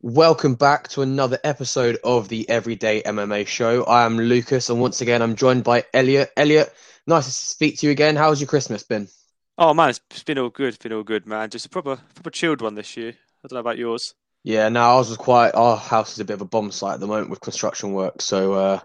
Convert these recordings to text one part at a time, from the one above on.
Welcome back to another episode of the Everyday MMA Show. I am Lucas, and once again, I'm joined by Elliott. Elliott, nice to speak to you again. How's your Christmas been? Oh man, it's been all good. It's been all good, man. Just a proper, proper chilled one this year. I don't know about yours. Yeah, no, ours was quite. Our house is a bit of a bomb site at the moment with construction work, so uh,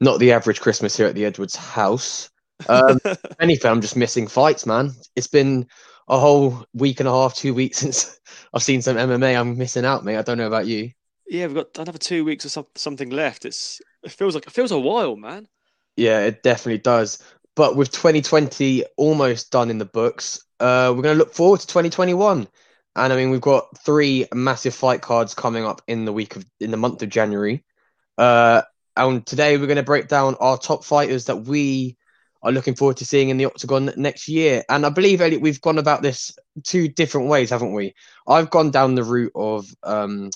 not the average Christmas here at the Edwards house. Um, anything, I'm just missing fights, man. It's been a whole week and a half, two weeks since I've seen some MMA. I'm missing out, mate. I don't know about you. Yeah, we've got another two weeks or some, something left. It's it feels like it feels a while, man. Yeah, it definitely does. But with 2020 almost done in the books, uh, we're going to look forward to 2021. And I mean, we've got three massive fight cards coming up in the week of in the month of January. Uh, and today we're going to break down our top fighters that we are looking forward to seeing in the octagon next year. And I believe Elliott, we've gone about this two different ways, haven't we? I've gone down the route of um,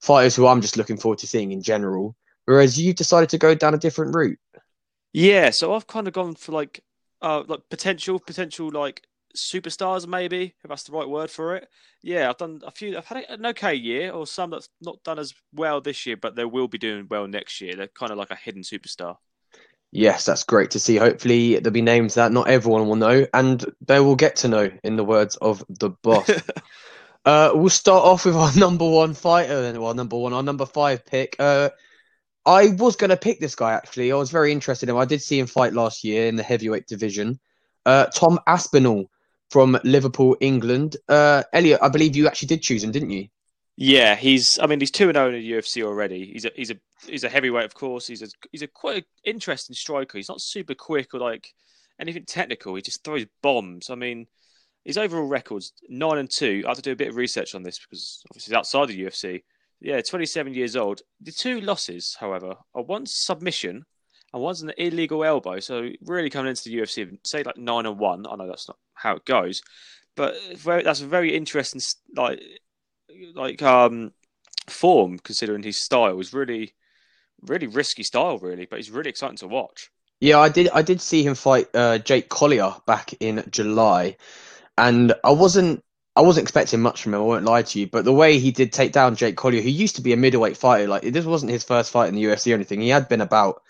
fighters who I'm just looking forward to seeing in general, whereas you've decided to go down a different route. Yeah, so I've kind of gone for like, uh, like potential, potential like superstars, maybe if that's the right word for it. Yeah, I've done a few. I've had an okay year, or some that's not done as well this year, but they will be doing well next year. They're kind of like a hidden superstar. Yes, that's great to see. Hopefully, there'll be names that not everyone will know, and they will get to know, in the words of the boss. uh, we'll start off with our number one fighter, and well, number one, our number five pick. Uh, I was going to pick this guy actually. I was very interested in him. I did see him fight last year in the heavyweight division. Uh, Tom Aspinall from Liverpool, England. Uh, Elliott, I believe you actually did choose him, didn't you? Yeah, he's. I mean, he's two and zero in the UFC already. He's a he's a he's a heavyweight, of course. He's a he's a quite interesting striker. He's not super quick or like anything technical. He just throws bombs. I mean, his overall records nine and two. I had to do a bit of research on this because obviously he's outside the UFC. Yeah, twenty seven years old. The two losses, however, are one submission and one's an illegal elbow. So really coming into the UFC, say like nine and one. I know that's not how it goes, but that's a very interesting like like um form considering his style is really really risky style really but he's really exciting to watch. Yeah i did i did see him fight uh, jake collier back in july and i wasn't i wasn't expecting much from him i won't lie to you but the way he did take down jake collier who used to be a middleweight fighter like this wasn't his first fight in the ufc or anything he had been about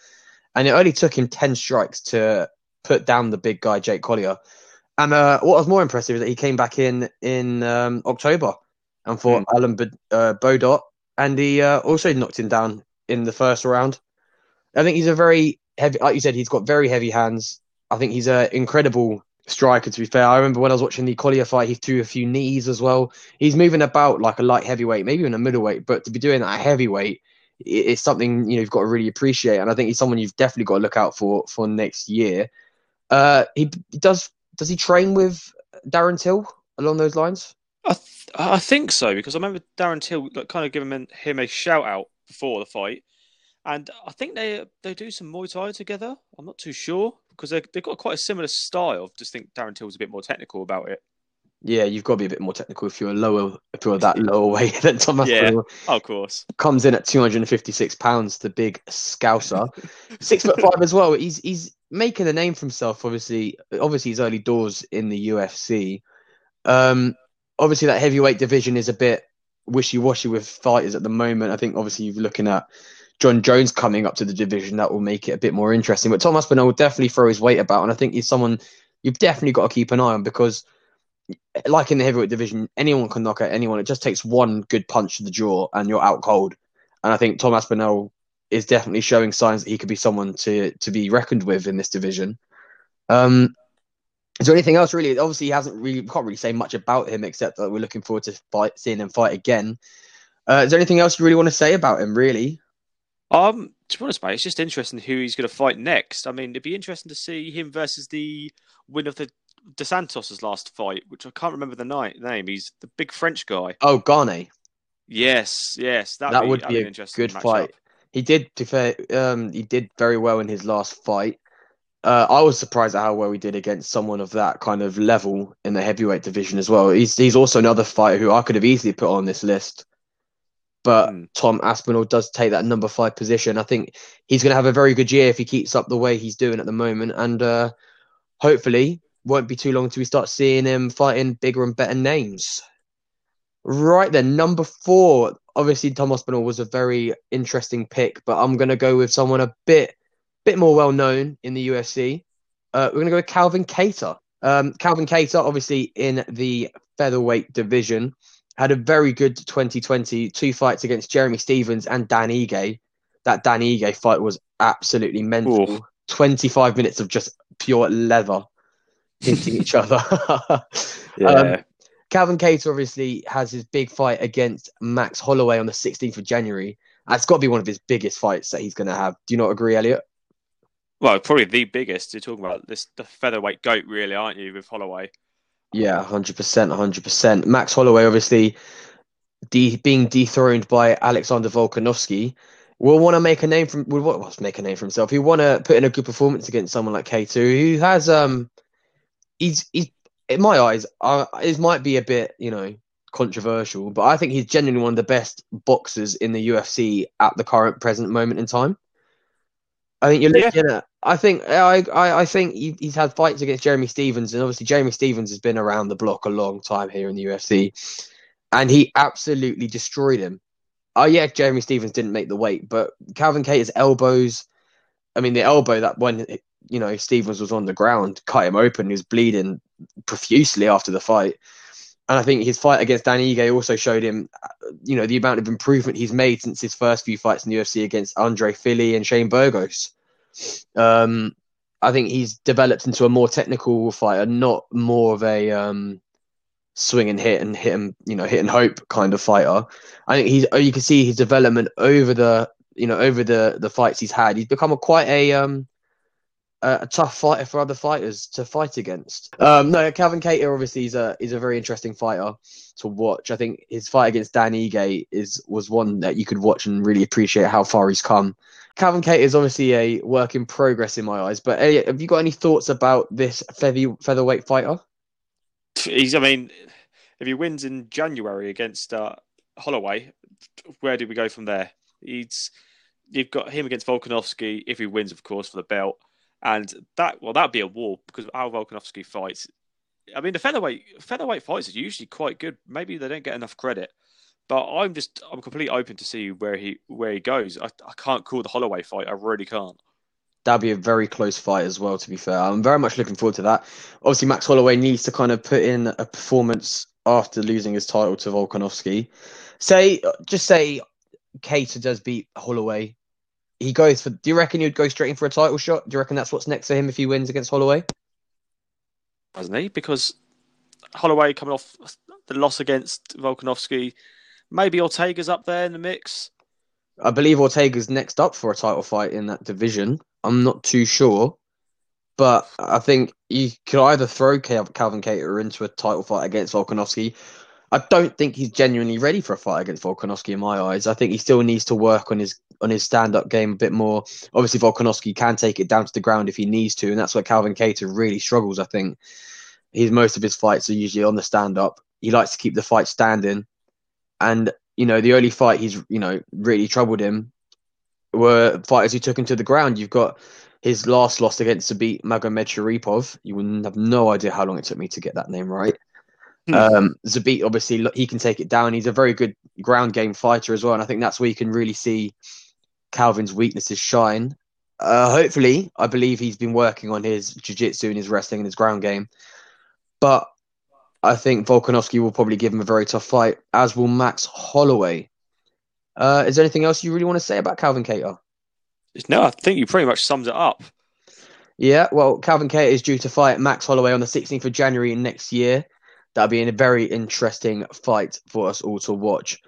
and it only took him 10 strikes to put down the big guy jake collier. And uh, what was more impressive is that he came back in in um, october and fought mm. Alan uh, Baudot, and he uh, also knocked him down in the first round. I think he's a very heavy, like you said, he's got very heavy hands. I think he's an incredible striker. To be fair, I remember when I was watching the Collier fight, he threw a few knees as well. He's moving about like a light heavyweight, maybe even a middleweight, but to be doing that heavyweight, it's something you know you've got to really appreciate. And I think he's someone you've definitely got to look out for for next year. Uh, he does. Does he train with Darren Till along those lines? I th- I think so because I remember Darren Till like, kind of giving him a shout out before the fight, and I think they they do some Muay Thai together. I'm not too sure because they they've got quite a similar style. I just think Darren Till's a bit more technical about it. Yeah, you've got to be a bit more technical if you're lower if you're that lower weight than Thomas. Yeah, of course. Comes in at 256 pounds, the big scouser, six foot five as well. He's he's making a name for himself. Obviously, obviously he's early doors in the UFC. Um, obviously that heavyweight division is a bit wishy-washy with fighters at the moment. I think obviously you're looking at Jon Jones coming up to the division that will make it a bit more interesting. But Tom Aspinall will definitely throw his weight about, and I think he's someone you've definitely got to keep an eye on because, like in the heavyweight division, anyone can knock out anyone. It just takes one good punch to the jaw and you're out cold. And I think Tom Aspinall is definitely showing signs that he could be someone to to be reckoned with in this division. Um, is there anything else really? Obviously, he hasn't really can't really say much about him except that we're looking forward to fight, seeing him fight again. Uh, is there anything else you really want to say about him? Really? Um, to be honest, mate, it's just interesting who he's going to fight next. I mean, it'd be interesting to see him versus the winner of the Dos Santos' last fight, which I can't remember the night name. He's the big French guy. Oh, Gane. Yes, yes, that would be, a good fight. He did, to fair, um, he did very well in his last fight. Uh, I was surprised at how well he did against someone of that kind of level in the heavyweight division as well. He's he's also another fighter who I could have easily put on this list, but mm. Tom Aspinall does take that number five position. I think he's going to have a very good year if he keeps up the way he's doing at the moment, and uh, hopefully won't be too long until we start seeing him fighting bigger and better names. Right then, number four. obviously Tom Aspinall was a very interesting pick, but I'm gonna go with someone a bit bit more well known in the UFC. Uh, we're gonna go with Calvin Kattar. Um, Calvin Kattar, obviously in the featherweight division, had a very good 2020. Two fights against Jeremy Stephens and Dan Ige. That Dan Ige fight was absolutely mental. Ooh. 25 minutes of just pure leather hitting each other. yeah. Um, Calvin Kattar obviously has his big fight against Max Holloway on the 16th of January. That's got to be one of his biggest fights that he's going to have. Do you not agree, Elliott? Well, probably the biggest. You're talking about this the featherweight goat, really, aren't you, with Holloway? Yeah, hundred percent, hundred percent. Max Holloway, obviously, de- being dethroned by Alexander Volkanovski, will want to make a name from will want to make a name for himself. He want to put in a good performance against someone like K two, who has um, he's he's in my eyes, uh, it might be a bit you know controversial, but I think he's genuinely one of the best boxers in the UFC at the current present moment in time. I think you're looking yeah. at. I think I I, I think he, he's had fights against Jeremy Stephens, and obviously Jeremy Stephens has been around the block a long time here in the UFC, and he absolutely destroyed him. Oh yeah, Jeremy Stephens didn't make the weight, but Calvin Kattar's elbows. I mean, the elbow that when you know Stephens was on the ground cut him open. He was bleeding profusely after the fight. And I think his fight against Dan Ige also showed him, you know, the amount of improvement he's made since his first few fights in the UFC against Andre Fili and Shane Burgos. Um, I think he's developed into a more technical fighter, not more of a um, swing and hit and hit and you know hit and hope kind of fighter. I think he's you can see his development over the you know over the the fights he's had. He's become a quite a um, a tough fighter for other fighters to fight against. Um, no, Calvin Kattar obviously is a is a very interesting fighter to watch. I think his fight against Dan Ige is was one that you could watch and really appreciate how far he's come. Calvin Kattar is obviously a work in progress in my eyes. But Elliott, have you got any thoughts about this feather, featherweight fighter? He's, I mean, if he wins in January against uh, Holloway, where do we go from there? He's you've got him against Volkanovski if he wins, of course, for the belt and that well, that'd be a war because how Volkanovski fights. I mean, the featherweight featherweight fights are usually quite good. Maybe they don't get enough credit, but I'm just I'm completely open to see where he where he goes. I, I can't call the Holloway fight. I really can't. That'd be a very close fight as well. To be fair, I'm very much looking forward to that. Obviously, Max Holloway needs to kind of put in a performance after losing his title to Volkanovski. Say, just say, Kattar does beat Holloway he goes for. Do you reckon he'd go straight in for a title shot? Do you reckon that's what's next for him if he wins against Holloway? Doesn't he? Because Holloway coming off the loss against Volkanovski, maybe Ortega's up there in the mix. I believe Ortega's next up for a title fight in that division. I'm not too sure, but I think you could either throw Calvin Kattar into a title fight against Volkanovski, I don't think he's genuinely ready for a fight against Volkanovski in my eyes. I think he still needs to work on his on his stand up game a bit more. Obviously, Volkanovski can take it down to the ground if he needs to, and that's where Calvin Kattar really struggles. I think he's most of his fights are usually on the stand up. He likes to keep the fight standing, and you know the only fight he's you know really troubled him were fighters who took him to the ground. You've got his last loss against Zabit Magomedsharipov. You would have no idea how long it took me to get that name right. Hmm. Um, Zabit, obviously, he can take it down. He's a very good ground game fighter as well, and I think that's where you can really see Calvin's weaknesses shine. Uh, hopefully, I believe he's been working on his jiu-jitsu and his wrestling and his ground game, but I think Volkanovski will probably give him a very tough fight, as will Max Holloway. Uh, is there anything else you really want to say about Calvin Kattar? No, I think you pretty much sums it up. Yeah, well, Calvin Kattar is due to fight Max Holloway on the 16th of January next year that'll be a very interesting fight for us all to watch.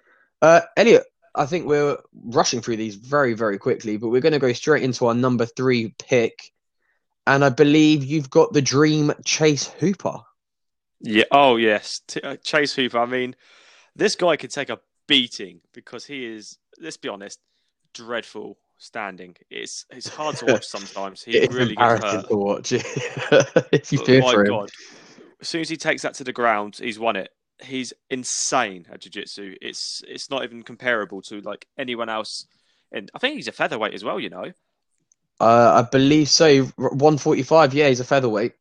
Uh, Elliott, I think we're rushing through these very, very quickly, but we're going to go straight into our number three pick. And I believe you've got the dream Chase Hooper. Yeah. Oh, yes. T- uh, Chase Hooper. I mean, this guy could take a beating because he is, let's be honest, dreadful standing. It's it's hard to watch sometimes. He really gets hurt. to watch if you fear oh, for him. God as soon as he takes that to the ground, he's won it. He's insane at jiu-jitsu. It's it's not even comparable to like anyone else. And I think he's a featherweight as well. You know. Uh, I believe so. One forty-five. Yeah, he's a featherweight.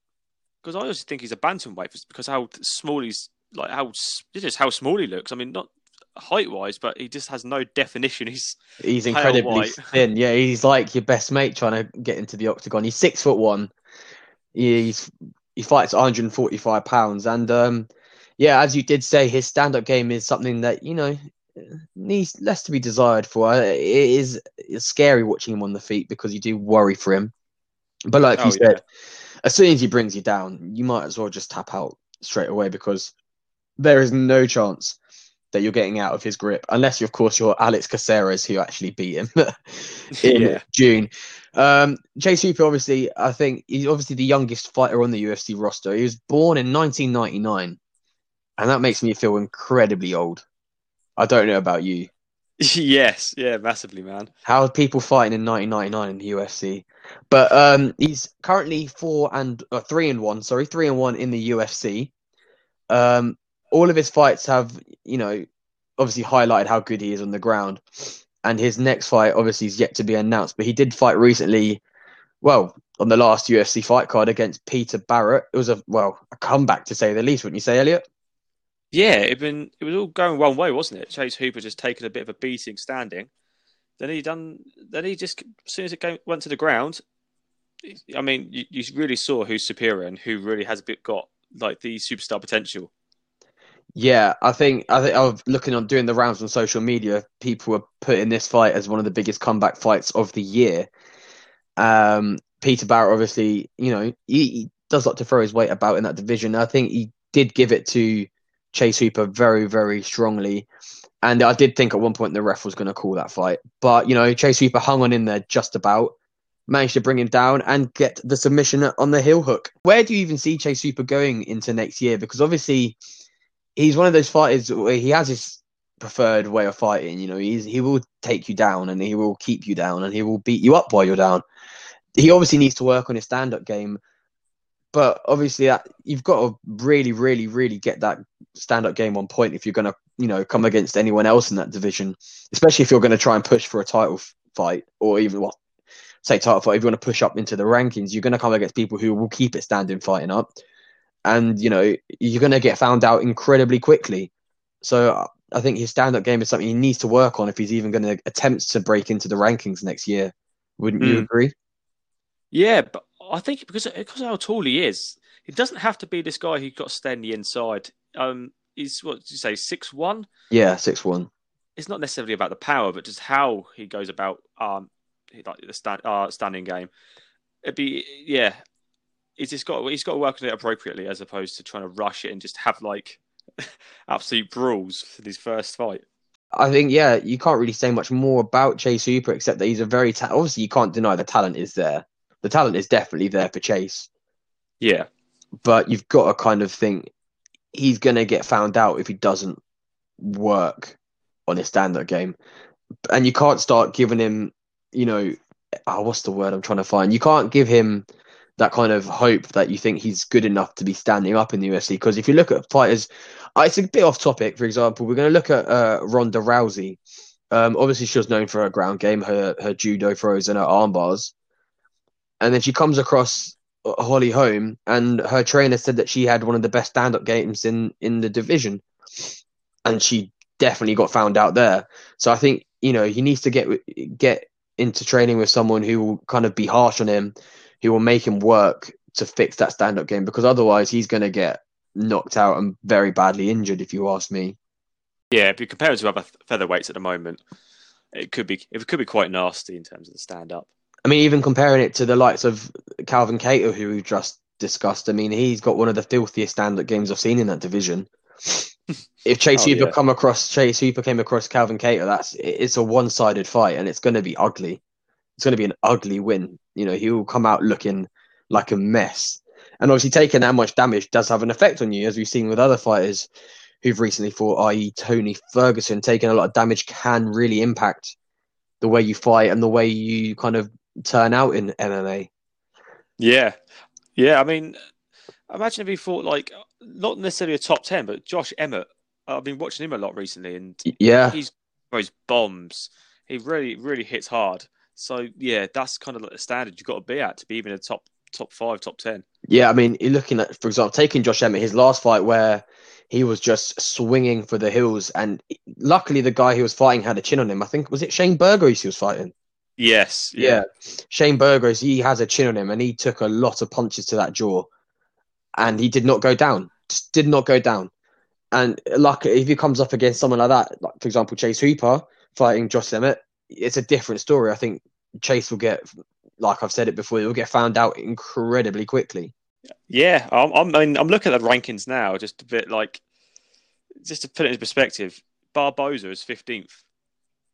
Because I also think he's a bantamweight because how small he's like how just how small he looks. I mean, not height wise, but he just has no definition. He's he's incredibly thin. Yeah, he's like your best mate trying to get into the octagon. He's six foot one. He's he fights 145 pounds, and um, yeah, as you did say, his stand up game is something that you know needs less to be desired for. It is it's scary watching him on the feet because you do worry for him. But like oh, you said, yeah. as soon as he brings you down, you might as well just tap out straight away because there is no chance that you're getting out of his grip, unless, of course, you're Alex Caceres, who actually beat him in yeah. June. Um, Chase Hooper, obviously, I think he's obviously the youngest fighter on the UFC roster. He was born in 1999, and that makes me feel incredibly old. I don't know about you. yes, yeah, massively, man. How are people fighting in 1999 in the UFC? But um, he's currently four and uh, three and one. Sorry, three and one in the UFC. Um, all of his fights have, you know, obviously highlighted how good he is on the ground. And his next fight obviously is yet to be announced, but he did fight recently, well, on the last UFC fight card against Peter Barrett. It was a well, a comeback to say the least, wouldn't you say, Elliott? Yeah, it been it was all going one way, wasn't it? Chase Hooper just taking a bit of a beating standing. Then he done. Then he just as soon as it went to the ground. I mean, you, you really saw who's superior and who really has a bit got like the superstar potential. Yeah, I think I think I was looking on doing the rounds on social media. People were putting this fight as one of the biggest comeback fights of the year. Um, Peter Barrett, obviously, you know, he, he, does like to throw his weight about in that division. I think he did give it to Chase Hooper very, very strongly. And I did think at one point the ref was going to call that fight, but you know, Chase Hooper hung on in there just about, managed to bring him down and get the submission on the heel hook. Where do you even see Chase Hooper going into next year? Because obviously he's one of those fighters where he has his preferred way of fighting. You know, he's he will take you down and he will keep you down and he will beat you up while you're down. He obviously needs to work on his stand-up game, but obviously that you've got to really, really, really get that stand-up game on point if you're going to, you know, come against anyone else in that division, especially if you're going to try and push for a title fight or even well, say title fight. If you want to push up into the rankings, you're going to come against people who will keep it standing fighting up and you know you're going to get found out incredibly quickly. So I think his stand-up game is something he needs to work on if he's even going to attempt to break into the rankings next year. Wouldn't mm. you agree? Yeah, but I think because because how tall he is, it doesn't have to be this guy who's got to stay in the inside. Um, he's what did you say, six one? Yeah, six one. It's not necessarily about the power, but just how he goes about um like the stand, uh, standing game. It'd be yeah he's just got he's got to work on it appropriately as opposed to trying to rush it and just have like absolute brawls for his first fight. I think yeah, you can't really say much more about Chase Hooper except that he's a very ta- obviously you can't deny the talent is there. The talent is definitely there for Chase. Yeah, but you've got to kind of think he's going to get found out if he doesn't work on his stand-up game, and you can't start giving him, you know, oh, what's the word I'm trying to find? You can't give him that kind of hope that you think he's good enough to be standing up in the UFC. Because if you look at fighters, uh, it's a bit off topic. For example, we're going to look at uh, Ronda Rousey. Um, obviously, she was known for her ground game, her her judo throws, and her arm bars. And then she comes across uh, Holly Holm, and her trainer said that she had one of the best stand up games in in the division, and she definitely got found out there. So I think you know he needs to get get into training with someone who will kind of be harsh on him he will make him work to fix that stand up game because otherwise he's going to get knocked out and very badly injured, if you ask me. Yeah, if you compare it to other featherweights at the moment, it could be it could be quite nasty in terms of the stand up. I mean, even comparing it to the likes of Calvin Kattar, who we just discussed. I mean, he's got one of the filthiest stand up games I've seen in that division. if Chase oh, Hooper yeah. come across Chase Hooper came across Calvin Kattar, that's it's a one sided fight and it's going to be ugly it's going to be an ugly win. You know, he will come out looking like a mess. And obviously, taking that much damage does have an effect on you, as we've seen with other fighters who've recently fought, i.e., Tony Ferguson. Taking a lot of damage can really impact the way you fight and the way you kind of turn out in MMA. Yeah, yeah. I mean, imagine if he fought like not necessarily a top ten, but Josh Emmett. I've been watching him a lot recently, and yeah, he's throws bombs. He really, really hits hard. So yeah, that's kind of like the standard you've got to be at to be even a top top five, top ten. Yeah, I mean, you're looking at, for example, taking Josh Emmett, his last fight where he was just swinging for the hills. And luckily, the guy he was fighting had a chin on him. I think was it Shane Burgos he was fighting. Yes, yeah. yeah. Shane Burgos, he has a chin on him, and he took a lot of punches to that jaw, and he did not go down. Just did not go down. And like if he comes up against someone like that, like for example Chase Hooper fighting Josh Emmett, it's a different story. I think Chase will get, like I've said it before, he'll get found out incredibly quickly. Yeah, I'm, I'm, I mean, I'm looking at the rankings now, just a bit like, just to put it in perspective. Barboza is 15th.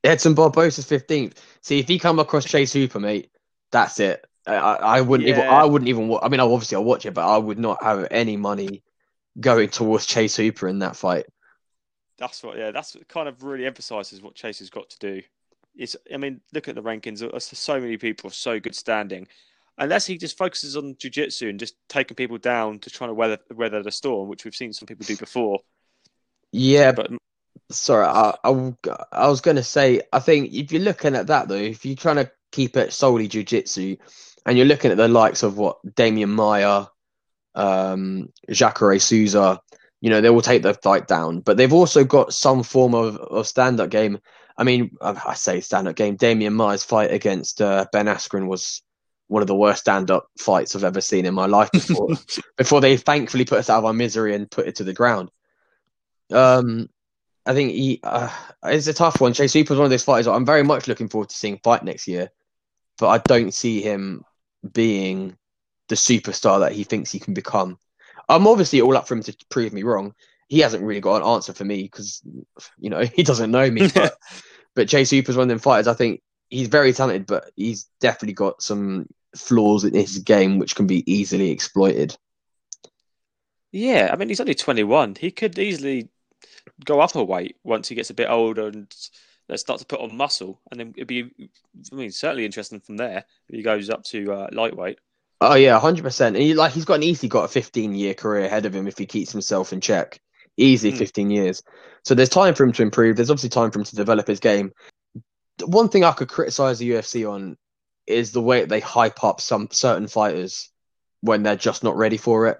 Edson Barboza's 15th. See, if he come across Chase Hooper, mate, that's it. I, I wouldn't yeah. even. I wouldn't even. I mean, obviously, I'll watch it, but I would not have any money going towards Chase Hooper in that fight. That's what. Yeah, that's what kind of really emphasizes what Chase has got to do. It's. I mean, look at the rankings. So many people so good standing. Unless he just focuses on jiu-jitsu and just taking people down to try to weather weather the storm, which we've seen some people do before. Yeah, but sorry, I, I, I was going to say, I think if you're looking at that though, if you're trying to keep it solely jiu-jitsu, and you're looking at the likes of what Demian Maia, um, Jacare Souza, you know, they will take the fight down. But they've also got some form of, of stand up game. I mean, I say stand up game. Demian Maia's fight against uh, Ben Askren was one of the worst stand up fights I've ever seen in my life before. before they thankfully put us out of our misery and put it to the ground. Um, I think he uh, it's a tough one. Chase is one of those fighters I'm very much looking forward to seeing fight next year, but I don't see him being the superstar that he thinks he can become. I'm obviously all up for him to prove me wrong. He hasn't really got an answer for me because, you know, he doesn't know me. But, but Chase Hooper's one of them fighters. I think he's very talented, but he's definitely got some flaws in his game which can be easily exploited. Yeah, I mean, he's only 21. He could easily go up a weight once he gets a bit older and let's start to put on muscle, and then it'd be, I mean, certainly interesting from there if he goes up to uh, lightweight. Oh yeah, hundred percent. And he, like he's got an easily got a fifteen year career ahead of him if he keeps himself in check. Easy mm. fifteen years. So there's time for him to improve. There's obviously time for him to develop his game. One thing I could criticize the UFC on is the way they hype up some certain fighters when they're just not ready for it.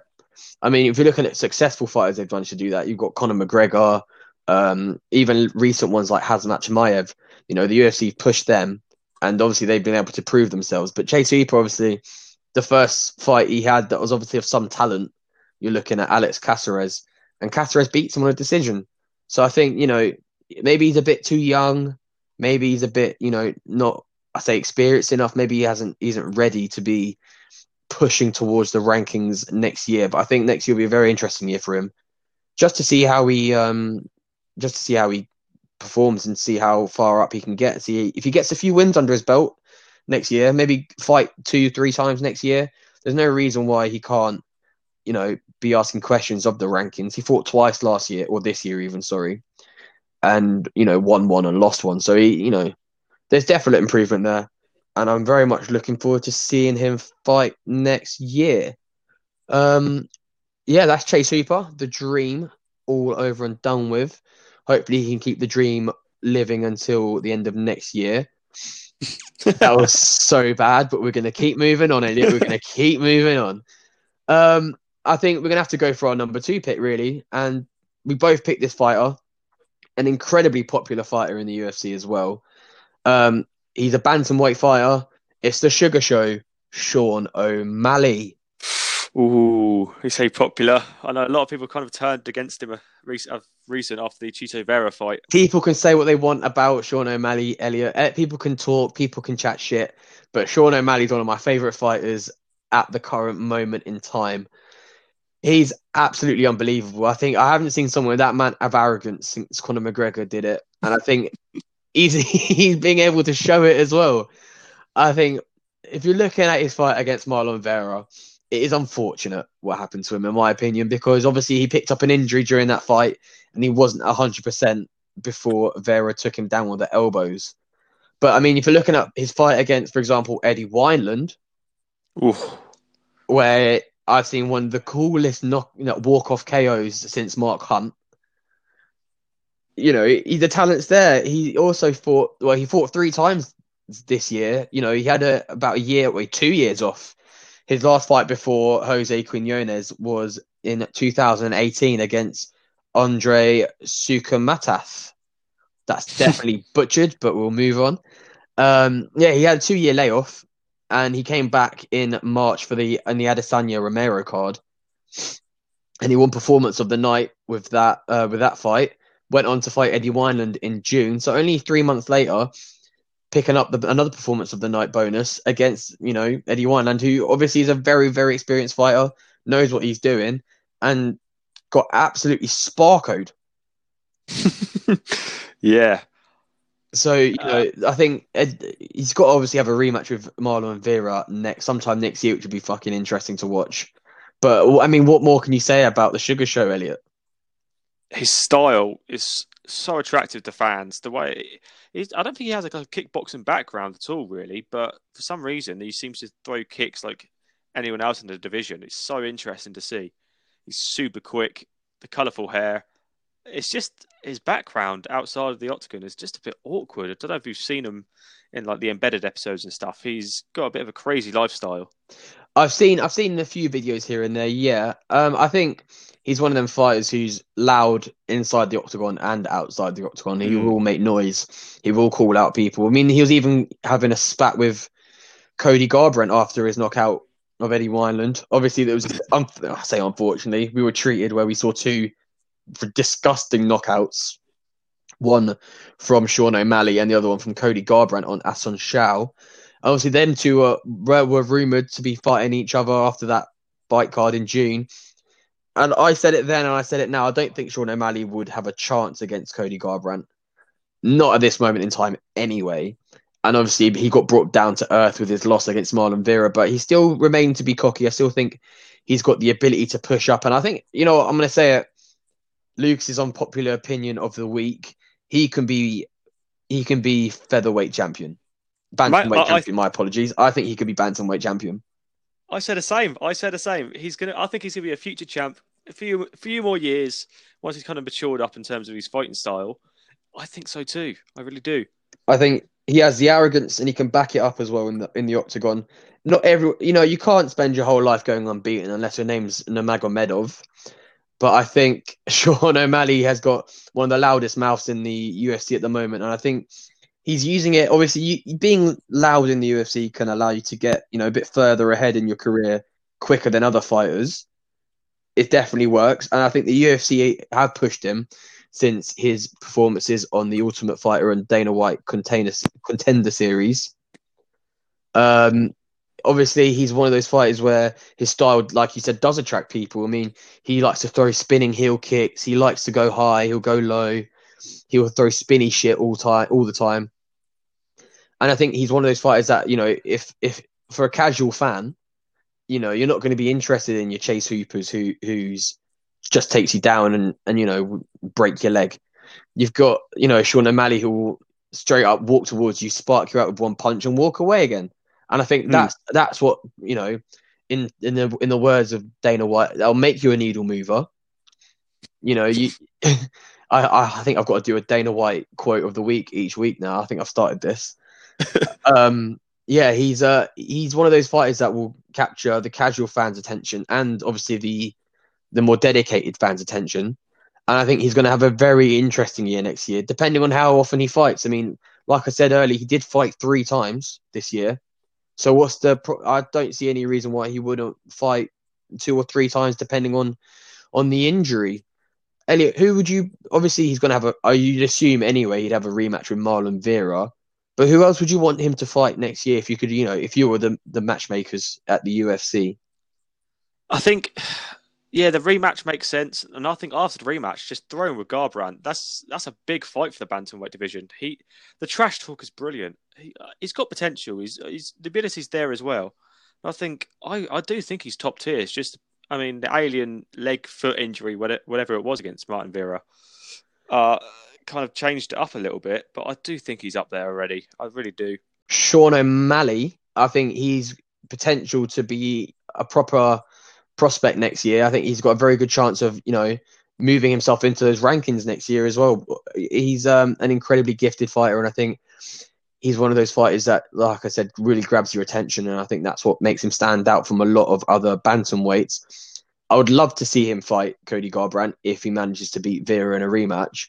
I mean, if you're looking at successful fighters, they've managed to do that. You've got Conor McGregor, um, even recent ones like Khamzat Chimaev. You know, the UFC pushed them, and obviously they've been able to prove themselves. But Chase Hooper, obviously, the first fight he had that was obviously of some talent. You're looking at Alex Caceres, and Caceres beats him on a decision. So I think you know maybe he's a bit too young. Maybe he's a bit you know not I say experienced enough. Maybe he hasn't he isn't ready to be pushing towards the rankings next year. But I think next year will be a very interesting year for him, just to see how he um just to see how he performs and see how far up he can get. See if he gets a few wins under his belt next year, maybe fight two, three times next year. There's no reason why he can't, you know, be asking questions of the rankings. He fought twice last year, or this year even, sorry, and you know, won one and lost one. So he, you know, there's definite improvement there, and I'm very much looking forward to seeing him fight next year. Um, yeah, that's Chase Hooper, the dream, all over and done with. Hopefully, he can keep the dream living until the end of next year. that was so bad, but we're going to keep moving on, Elliott. We're going to keep moving on. Um, I think we're going to have to go for our number two pick, really. And we both picked this fighter, an incredibly popular fighter in the UFC as well. Um, he's a bantamweight fighter. It's the Sugar Show, Sean O'Malley. Ooh, you say popular. I know a lot of people kind of turned against him a recent, recent after the Chito Vera fight. People can say what they want about Sean O'Malley, Elliott. Eh, people can talk, people can chat shit, but Sean O'Malley's one of my favourite fighters at the current moment in time. He's absolutely unbelievable. I think I haven't seen someone with that amount of arrogance since Conor McGregor did it, and I think he's he's being able to show it as well. I think if you're looking at his fight against Marlon Vera, it is unfortunate what happened to him, in my opinion, because obviously he picked up an injury during that fight and he wasn't 100% before Vera took him down with the elbows. But I mean, if you're looking at his fight against, for example, Eddie Wineland, Oof. where I've seen one of the coolest knock, you know, walk off KOs since Mark Hunt. You know, he, the talent's there. He also fought, well, he fought three times this year. You know, he had a, about a year, wait, two years off his last fight before Jose Quinones was in 2018 against Andre Sukumatath. That's definitely butchered, but we'll move on. Um, yeah, he had a two-year layoff, and he came back in March for the and the Adesanya Romero card, and he won performance of the night with that uh, with that fight. Went on to fight Eddie Wineland in June, so only three months later, picking up the, another performance of the night bonus against you know Eddie Wineland, who obviously is a very very experienced fighter, knows what he's doing, and got absolutely sparkoed. yeah. So you know, uh, I think Ed, he's got to obviously have a rematch with Marlon and Vera next sometime next year, which would be fucking interesting to watch. But I mean, what more can you say about the Sugar Show, Elliott? His style is so attractive to fans. The way I don't think he has a kickboxing background at all, really. But for some reason, he seems to throw kicks like anyone else in the division. It's so interesting to see. He's super quick, the colourful hair. It's just his background outside of the octagon is just a bit awkward. I don't know if you've seen him in like the embedded episodes and stuff. He's got a bit of a crazy lifestyle. I've seen I've seen a few videos here and there. Yeah, um, I think he's one of them fighters who's loud inside the octagon and outside the octagon. He mm. will make noise. He will call out people. I mean, he was even having a spat with Cody Garbrandt after his knockout of Eddie Wineland. Obviously, there was um, I say unfortunately we were treated where we saw two disgusting knockouts. One from Sean O'Malley and the other one from Cody Garbrandt on Assunção. Obviously, them two were, were rumored to be fighting each other after that fight card in June. And I said it then and I said it now. I don't think Sean O'Malley would have a chance against Cody Garbrandt. Not at this moment in time, anyway and obviously he got brought down to earth with his loss against Marlon Vera, but he still remained to be cocky. I still think he's got the ability to push up, and I think you know I'm going to say it. Lucas's unpopular opinion of the week. He can be, he can be featherweight champion, bantamweight my, champion. I, my apologies. I think he could be bantamweight champion. I said the same. I said the same. He's gonna. I think he's gonna be a future champ. A few, a few more years once he's kind of matured up in terms of his fighting style. I think so too. I really do. I think he has the arrogance and he can back it up as well in the in the octagon. Not every, you know, you can't spend your whole life going unbeaten unless your name's Nurmagomedov. But I think Sean O'Malley has got one of the loudest mouths in the UFC at the moment, and I think he's using it. Obviously, you, being loud in the UFC can allow you to get you know a bit further ahead in your career quicker than other fighters. It definitely works, and I think the UFC have pushed him since his performances on the Ultimate Fighter and Dana White Contender Contender Series. Um, obviously, he's one of those fighters where his style, like you said, does attract people. I mean, he likes to throw spinning heel kicks. He likes to go high. He'll go low. He'll throw spinny shit all time, all the time. And I think he's one of those fighters that you know, if if for a casual fan, you know, you're not going to be interested in your Chase Hoopers who who's just takes you down and, and you know break your leg. You've got you know Sean O'Malley who will straight up walk towards you, spark you out with one punch, and walk away again. And I think mm. that's that's what you know in in the in the words of Dana White, they'll make you a needle mover. You know, you. I, I think I've got to do a Dana White quote of the week each week now. I think I've started this. um, yeah, he's uh he's one of those fighters that will capture the casual fans' attention and obviously the the more dedicated fans' attention. And I think he's going to have a very interesting year next year, depending on how often he fights. I mean, like I said earlier, he did fight three times this year. So what's the? Pro- I don't see any reason why he wouldn't fight two or three times, depending on on the injury. Elliott, who would you? Obviously, he's going to have a. Oh, you'd assume anyway he'd have a rematch with Marlon Vera. But who else would you want him to fight next year if you could? You know, if you were the the matchmakers at the UFC. I think yeah, the rematch makes sense, and I think after the rematch, just throwing with Garbrandt, that's that's a big fight for the bantamweight division. He, the trash talk is brilliant. He, uh, he's got potential. He's, he's the ability's there as well. I think I, I do think he's top tier. It's just, I mean, the alien leg foot injury, whatever it was against Martin Vera, uh, kind of changed it up a little bit. But I do think he's up there already. I really do. Sean O'Malley, I think he's potential to be a proper prospect next year. I think he's got a very good chance of, you know, moving himself into those rankings next year as well. He's um, an incredibly gifted fighter, and I think he's one of those fighters that, like I said, really grabs your attention, and I think that's what makes him stand out from a lot of other bantamweights. I would love to see him fight Cody Garbrandt if he manages to beat Vera in a rematch.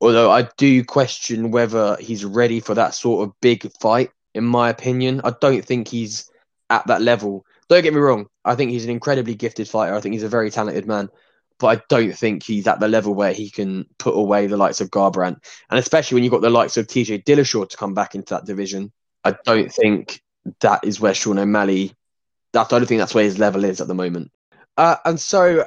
Although I do question whether he's ready for that sort of big fight. In my opinion, I don't think he's at that level. Don't get me wrong. I think he's an incredibly gifted fighter. I think he's a very talented man but I don't think he's at the level where he can put away the likes of Garbrandt. And especially when you've got the likes of TJ Dillashaw to come back into that division, I don't think that is where Sean O'Malley, I don't think that's where his level is at the moment. Uh, and so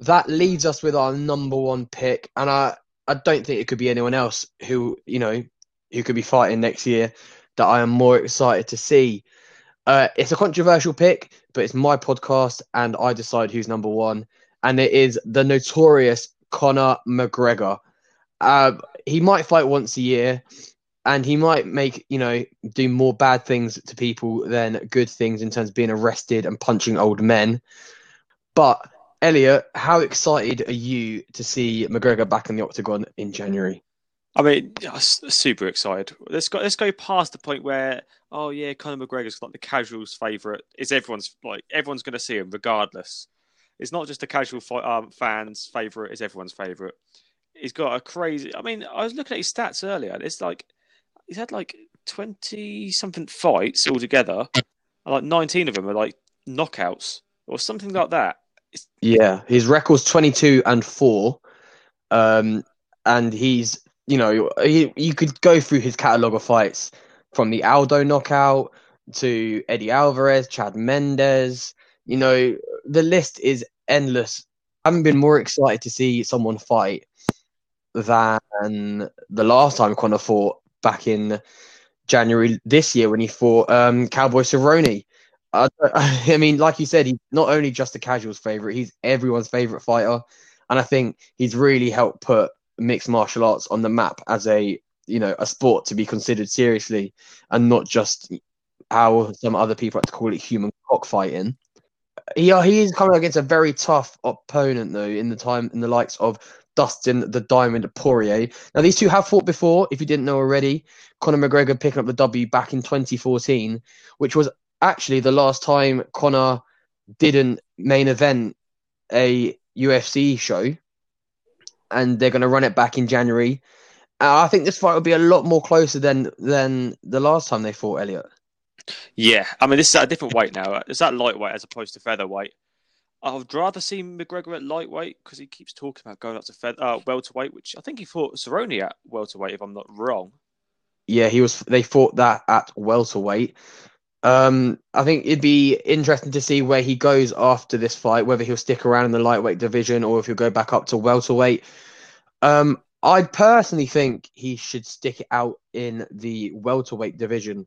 that leaves us with our number one pick. And I, I don't think it could be anyone else who, you know, who could be fighting next year that I am more excited to see. Uh, it's a controversial pick, but it's my podcast and I decide who's number one and it is the notorious Conor McGregor. Uh, he might fight once a year, and he might make you know do more bad things to people than good things in terms of being arrested and punching old men. But Elliott, how excited are you to see McGregor back in the octagon in January? I mean, super excited. Let's go. Let's go past the point where, oh yeah, Conor McGregor's like the casuals' favorite. Is everyone's like everyone's going to see him regardless. It's not just a casual um, fan's favorite; it's everyone's favorite. He's got a crazy. I mean, I was looking at his stats earlier. It's like he's had like twenty something fights altogether, and like nineteen of them are like knockouts or something like that. It's... Yeah, his record's twenty-two and four, um, and he's you know he, you could go through his catalogue of fights from the Aldo knockout to Eddie Alvarez, Chad Mendes, you know, the list is endless. I haven't been more excited to see someone fight than the last time Conor fought back in January this year when he fought um, Cowboy Cerrone. I, I mean, like you said, he's not only just a casuals' favorite; he's everyone's favorite fighter, and I think he's really helped put mixed martial arts on the map as a you know a sport to be considered seriously, and not just how some other people like to call it human cockfighting. Yeah, uh, he is coming against a very tough opponent though in the time in the likes of Dustin the Diamond Poirier. Now these two have fought before, if you didn't know already. Conor McGregor picking up the W back in 2014, which was actually the last time Conor didn't main event a UFC show, and they're going to run it back in January. I think this fight will be a lot more closer than than the last time they fought Elliott. Yeah, I mean, this is a different weight now. It's that lightweight as opposed to featherweight. I would rather see McGregor at lightweight because he keeps talking about going up to feather, uh, welterweight, which I think he fought Cerrone at welterweight, if I'm not wrong. Yeah, he was. They fought that at welterweight. Um, I think it'd be interesting to see where he goes after this fight, whether he'll stick around in the lightweight division or if he'll go back up to welterweight. Um, I personally think he should stick it out in the welterweight division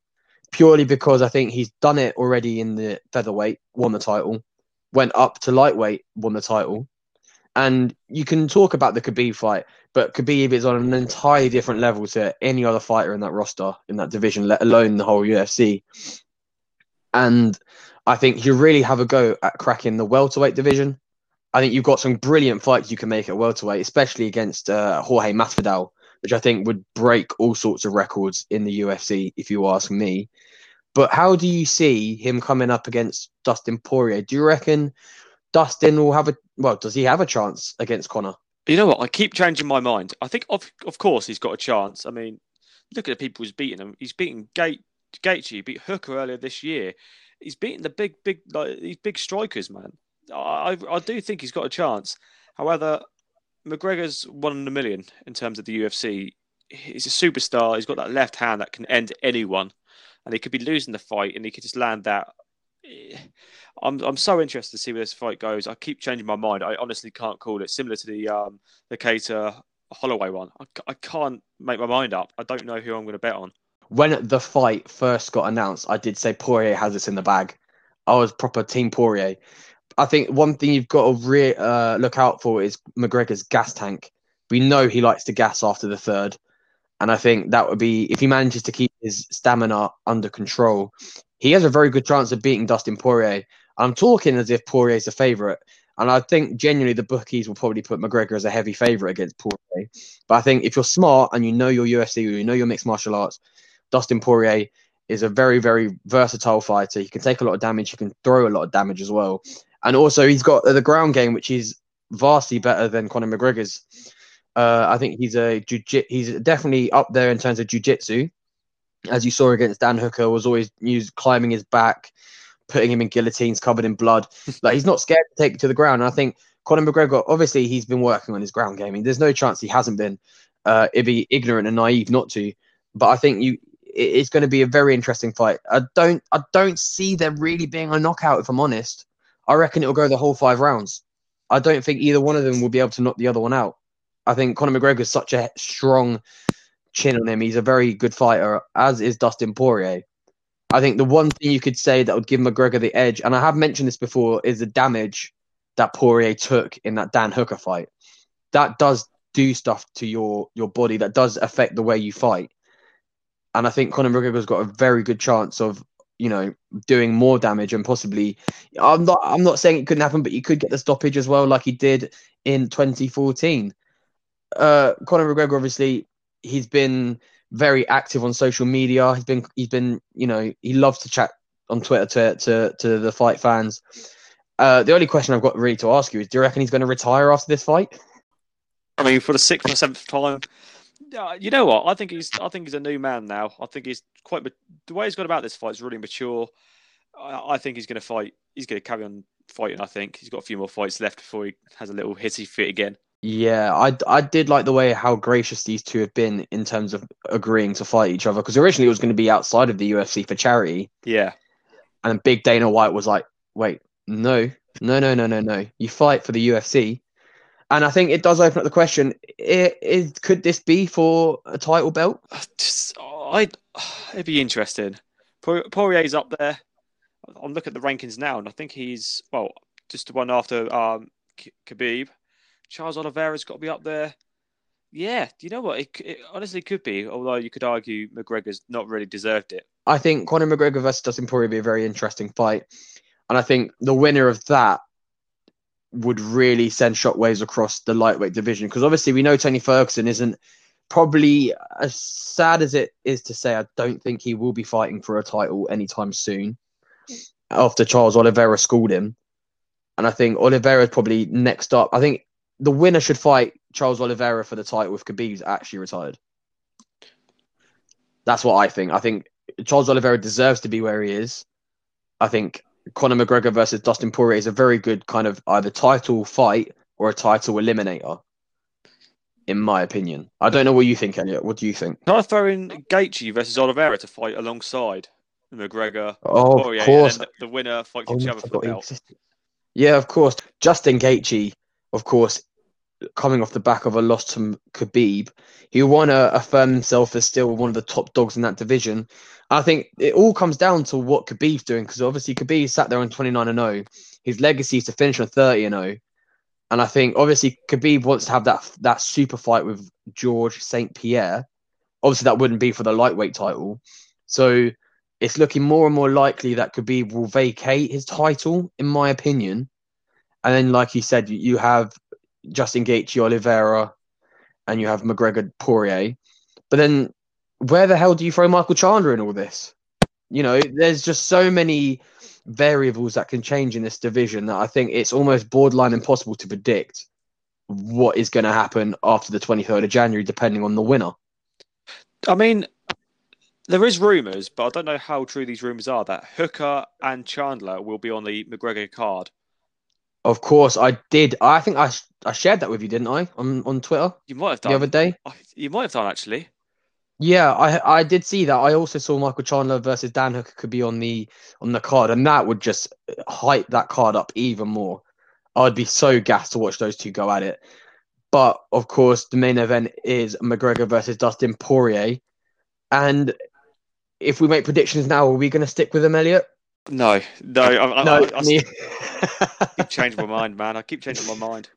purely because I think he's done it already in the featherweight, won the title, went up to lightweight, won the title. And you can talk about the Khabib fight, but Khabib is on an entirely different level to any other fighter in that roster, in that division, let alone the whole UFC. And I think you really have a go at cracking the welterweight division. I think you've got some brilliant fights you can make at welterweight, especially against uh, Jorge Masvidal, which I think would break all sorts of records in the UFC, if you ask me. But how do you see him coming up against Dustin Poirier? Do you reckon Dustin will have a well? Does he have a chance against Conor? You know what? I keep changing my mind. I think of of course he's got a chance. I mean, look at the people he's beating him. He's beaten Gate Gaethje, he beat Hooker earlier this year. He's beaten the big, big, like these big strikers, man. I I do think he's got a chance. However, McGregor's one in a million in terms of the UFC. He's a superstar. He's got that left hand that can end anyone, and he could be losing the fight, and he could just land that. I'm I'm so interested to see where this fight goes. I keep changing my mind. I honestly can't call it. Similar to the um the Kattar Holloway one. I, I can't make my mind up. I don't know who I'm going to bet on. When the fight first got announced, I did say Poirier has this in the bag. I was proper team Poirier. I think one thing you've got to re- uh, look out for is McGregor's gas tank. We know he likes to gas after the third, and I think that would be if he manages to keep his stamina under control, he has a very good chance of beating Dustin Poirier. I'm talking as if Poirier is a favorite, and I think genuinely the bookies will probably put McGregor as a heavy favorite against Poirier. But I think if you're smart and you know your UFC, you know your mixed martial arts, Dustin Poirier is a very, very versatile fighter. He can take a lot of damage. He can throw a lot of damage as well and also he's got the ground game, which is vastly better than Conor McGregor's. Uh, I think he's a jiu- he's definitely up there in terms of jiu-jitsu. As you saw against Dan Hooker, was always used climbing his back, putting him in guillotines covered in blood. like he's not scared to take it to the ground. And I think Conor McGregor, obviously, he's been working on his ground game. I mean, there's no chance he hasn't been. Uh, it'd be ignorant and naive not to. But I think you, it's going to be a very interesting fight. I don't, I don't see there really being a knockout. If I'm honest, I reckon it'll go the whole five rounds. I don't think either one of them will be able to knock the other one out. I think Conor McGregor is such a strong chin on him. He's a very good fighter, as is Dustin Poirier. I think the one thing you could say that would give McGregor the edge, and I have mentioned this before, is the damage that Poirier took in that Dan Hooker fight. That does do stuff to your your body. That does affect the way you fight. And I think Conor McGregor's got a very good chance of you know doing more damage and possibly. I'm not I'm not saying it couldn't happen, but you could get the stoppage as well, like he did in 2014. Uh, Conor McGregor obviously he's been very active on social media. He's been he's been you know he loves to chat on Twitter to to, to the fight fans. Uh, the only question I've got really to ask you is: Do you reckon he's going to retire after this fight? I mean, for the sixth or seventh time, uh, you know what? I think he's I think he's a new man now. I think he's quite the way he's gone about this fight is really mature. I, I think he's going to fight. He's going to carry on fighting. I think he's got a few more fights left before he has a little hissy fit again. Yeah, I, I did like the way how gracious these two have been in terms of agreeing to fight each other because originally it was going to be outside of the UFC for charity. Yeah. And Big Dana White was like, wait, no, no, no, no, no, no. You fight for the UFC. And I think it does open up the question: it, it, Could this be for a title belt? I, it'd be interesting. Poirier's up there. I'm looking at the rankings now, and I think he's well, just the one after um, Khabib. Charles Oliveira's got to be up there. Yeah, you know what? It, it, honestly could be, although you could argue McGregor's not really deserved it. I think Conor McGregor versus Dustin Poirier would be a very interesting fight, and I think the winner of that would really send shockwaves across the lightweight division because obviously we know Tony Ferguson isn't probably as sad as it is to say. I don't think he will be fighting for a title anytime soon after Charles Oliveira schooled him, and I think Oliveira is probably next up. I think the winner should fight Charles Oliveira for the title if Khabib's actually retired. That's what I think. I think Charles Oliveira deserves to be where he is. I think Conor McGregor versus Dustin Poirier is a very good kind of either title fight or a title eliminator, in my opinion. I don't know what you think, Elliott. What do you think? Can I throw in Gaethje versus Oliveira to fight alongside McGregor? Oh, Poirier, of course. The, the, winner fights oh, each other for the belt. Yeah, of course. Justin Gaethje, of course, coming off the back of a loss to Khabib, he want to affirm himself as still one of the top dogs in that division. I think it all comes down to what Khabib's doing because obviously Khabib sat there on 29 and 0. His legacy is to finish on 30 and 0. And I think obviously Khabib wants to have that that super fight with George St. Pierre. Obviously, that wouldn't be for the lightweight title. So it's looking more and more likely that Khabib will vacate his title, in my opinion. And then, like you said, you have Justin Gaethje, Oliveira, and you have McGregor, Poirier. But then, where the hell do you throw Michael Chandler in all this? You know, there's just so many variables that can change in this division that I think it's almost borderline impossible to predict what is going to happen after the 23rd of January, depending on the winner. I mean, there is rumours, but I don't know how true these rumours are that Hooker and Chandler will be on the McGregor card. Of course, I did. I think I I shared that with you, didn't I, on on Twitter? You might have done the other day. You might have done actually. Yeah, I I did see that. I also saw Michael Chandler versus Dan Hooker could be on the on the card, and that would just hype that card up even more. I'd be so gassed to watch those two go at it. But of course, the main event is McGregor versus Dustin Poirier, and if we make predictions now, are we going to stick with him, Elliott? No, no, I, no. I, I, keep changing my mind, man. I keep changing my mind.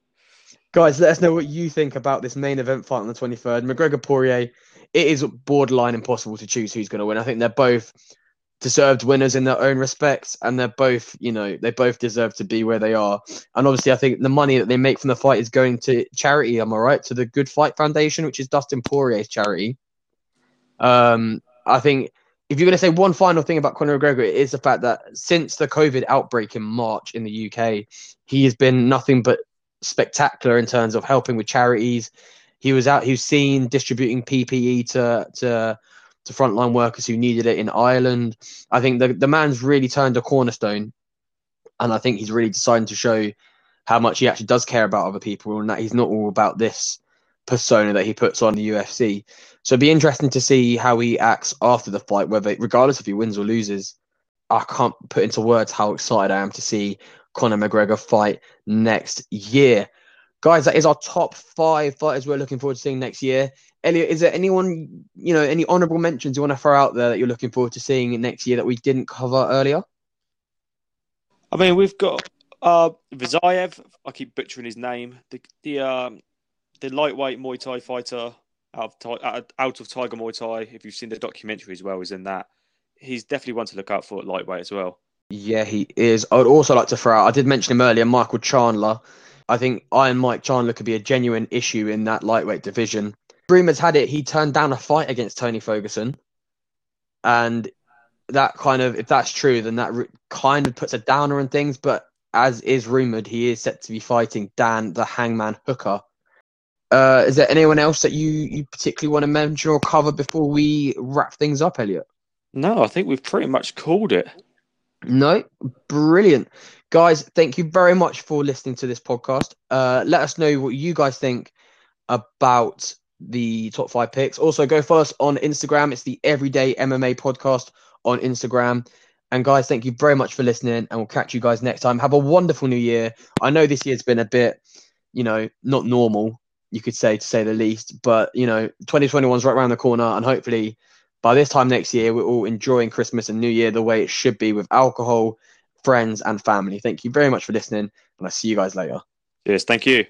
Guys, let us know what you think about this main event fight on the 23rd. McGregor Poirier, it is borderline impossible to choose who's going to win. I think they're both deserved winners in their own respects, and they're both, you know, they both deserve to be where they are. And obviously, I think the money that they make from the fight is going to charity. Am I right? To the Good Fight Foundation, which is Dustin Poirier's charity. Um, I think if you're going to say one final thing about Conor McGregor, it is the fact that since the COVID outbreak in March in the UK, he has been nothing but spectacular in terms of helping with charities. He was out, he was seen distributing PPE to to to frontline workers who needed it in Ireland. I think the the man's really turned a cornerstone, and I think he's really deciding to show how much he actually does care about other people and that he's not all about this persona that he puts on the UFC. So it'd be interesting to see how he acts after the fight, whether regardless if he wins or loses. I can't put into words how excited I am to see Conor McGregor fight next year. Guys, that is our top five fighters we're looking forward to seeing next year. Elliott, is there anyone, you know, any honourable mentions you want to throw out there that you're looking forward to seeing next year that we didn't cover earlier? I mean, we've got uh, Vazayev. I keep butchering his name. The the um, the lightweight Muay Thai fighter out of, out of Tiger Muay Thai. If you've seen the documentary as well, is in that. He's definitely one to look out for at lightweight as well. Yeah, he is. I would also like to throw out. I did mention him earlier, Michael Chandler. I think Iron Mike Chandler could be a genuine issue in that lightweight division. Rumors had it he turned down a fight against Tony Ferguson, and that kind of, if that's true, then that kind of puts a downer on things. But as is rumored, he is set to be fighting Dan the Hangman Hooker uh, is there anyone else that you, you particularly want to mention or cover before we wrap things up, Elliott? No, I think we've pretty much called it. No, brilliant. Guys, thank you very much for listening to this podcast. Uh, let us know what you guys think about the top five picks. Also, go follow us on Instagram. It's the Everyday MMA Podcast on Instagram. And guys, thank you very much for listening, and we'll catch you guys next time. Have a wonderful new year. I know this year's been a bit, you know, not normal, you could say to say the least. But you know, 2021 is right around the corner, and hopefully by this time next year, we're all enjoying Christmas and New Year the way it should be with alcohol, friends, and family. Thank you very much for listening, and I'll see you guys later. Yes, thank you.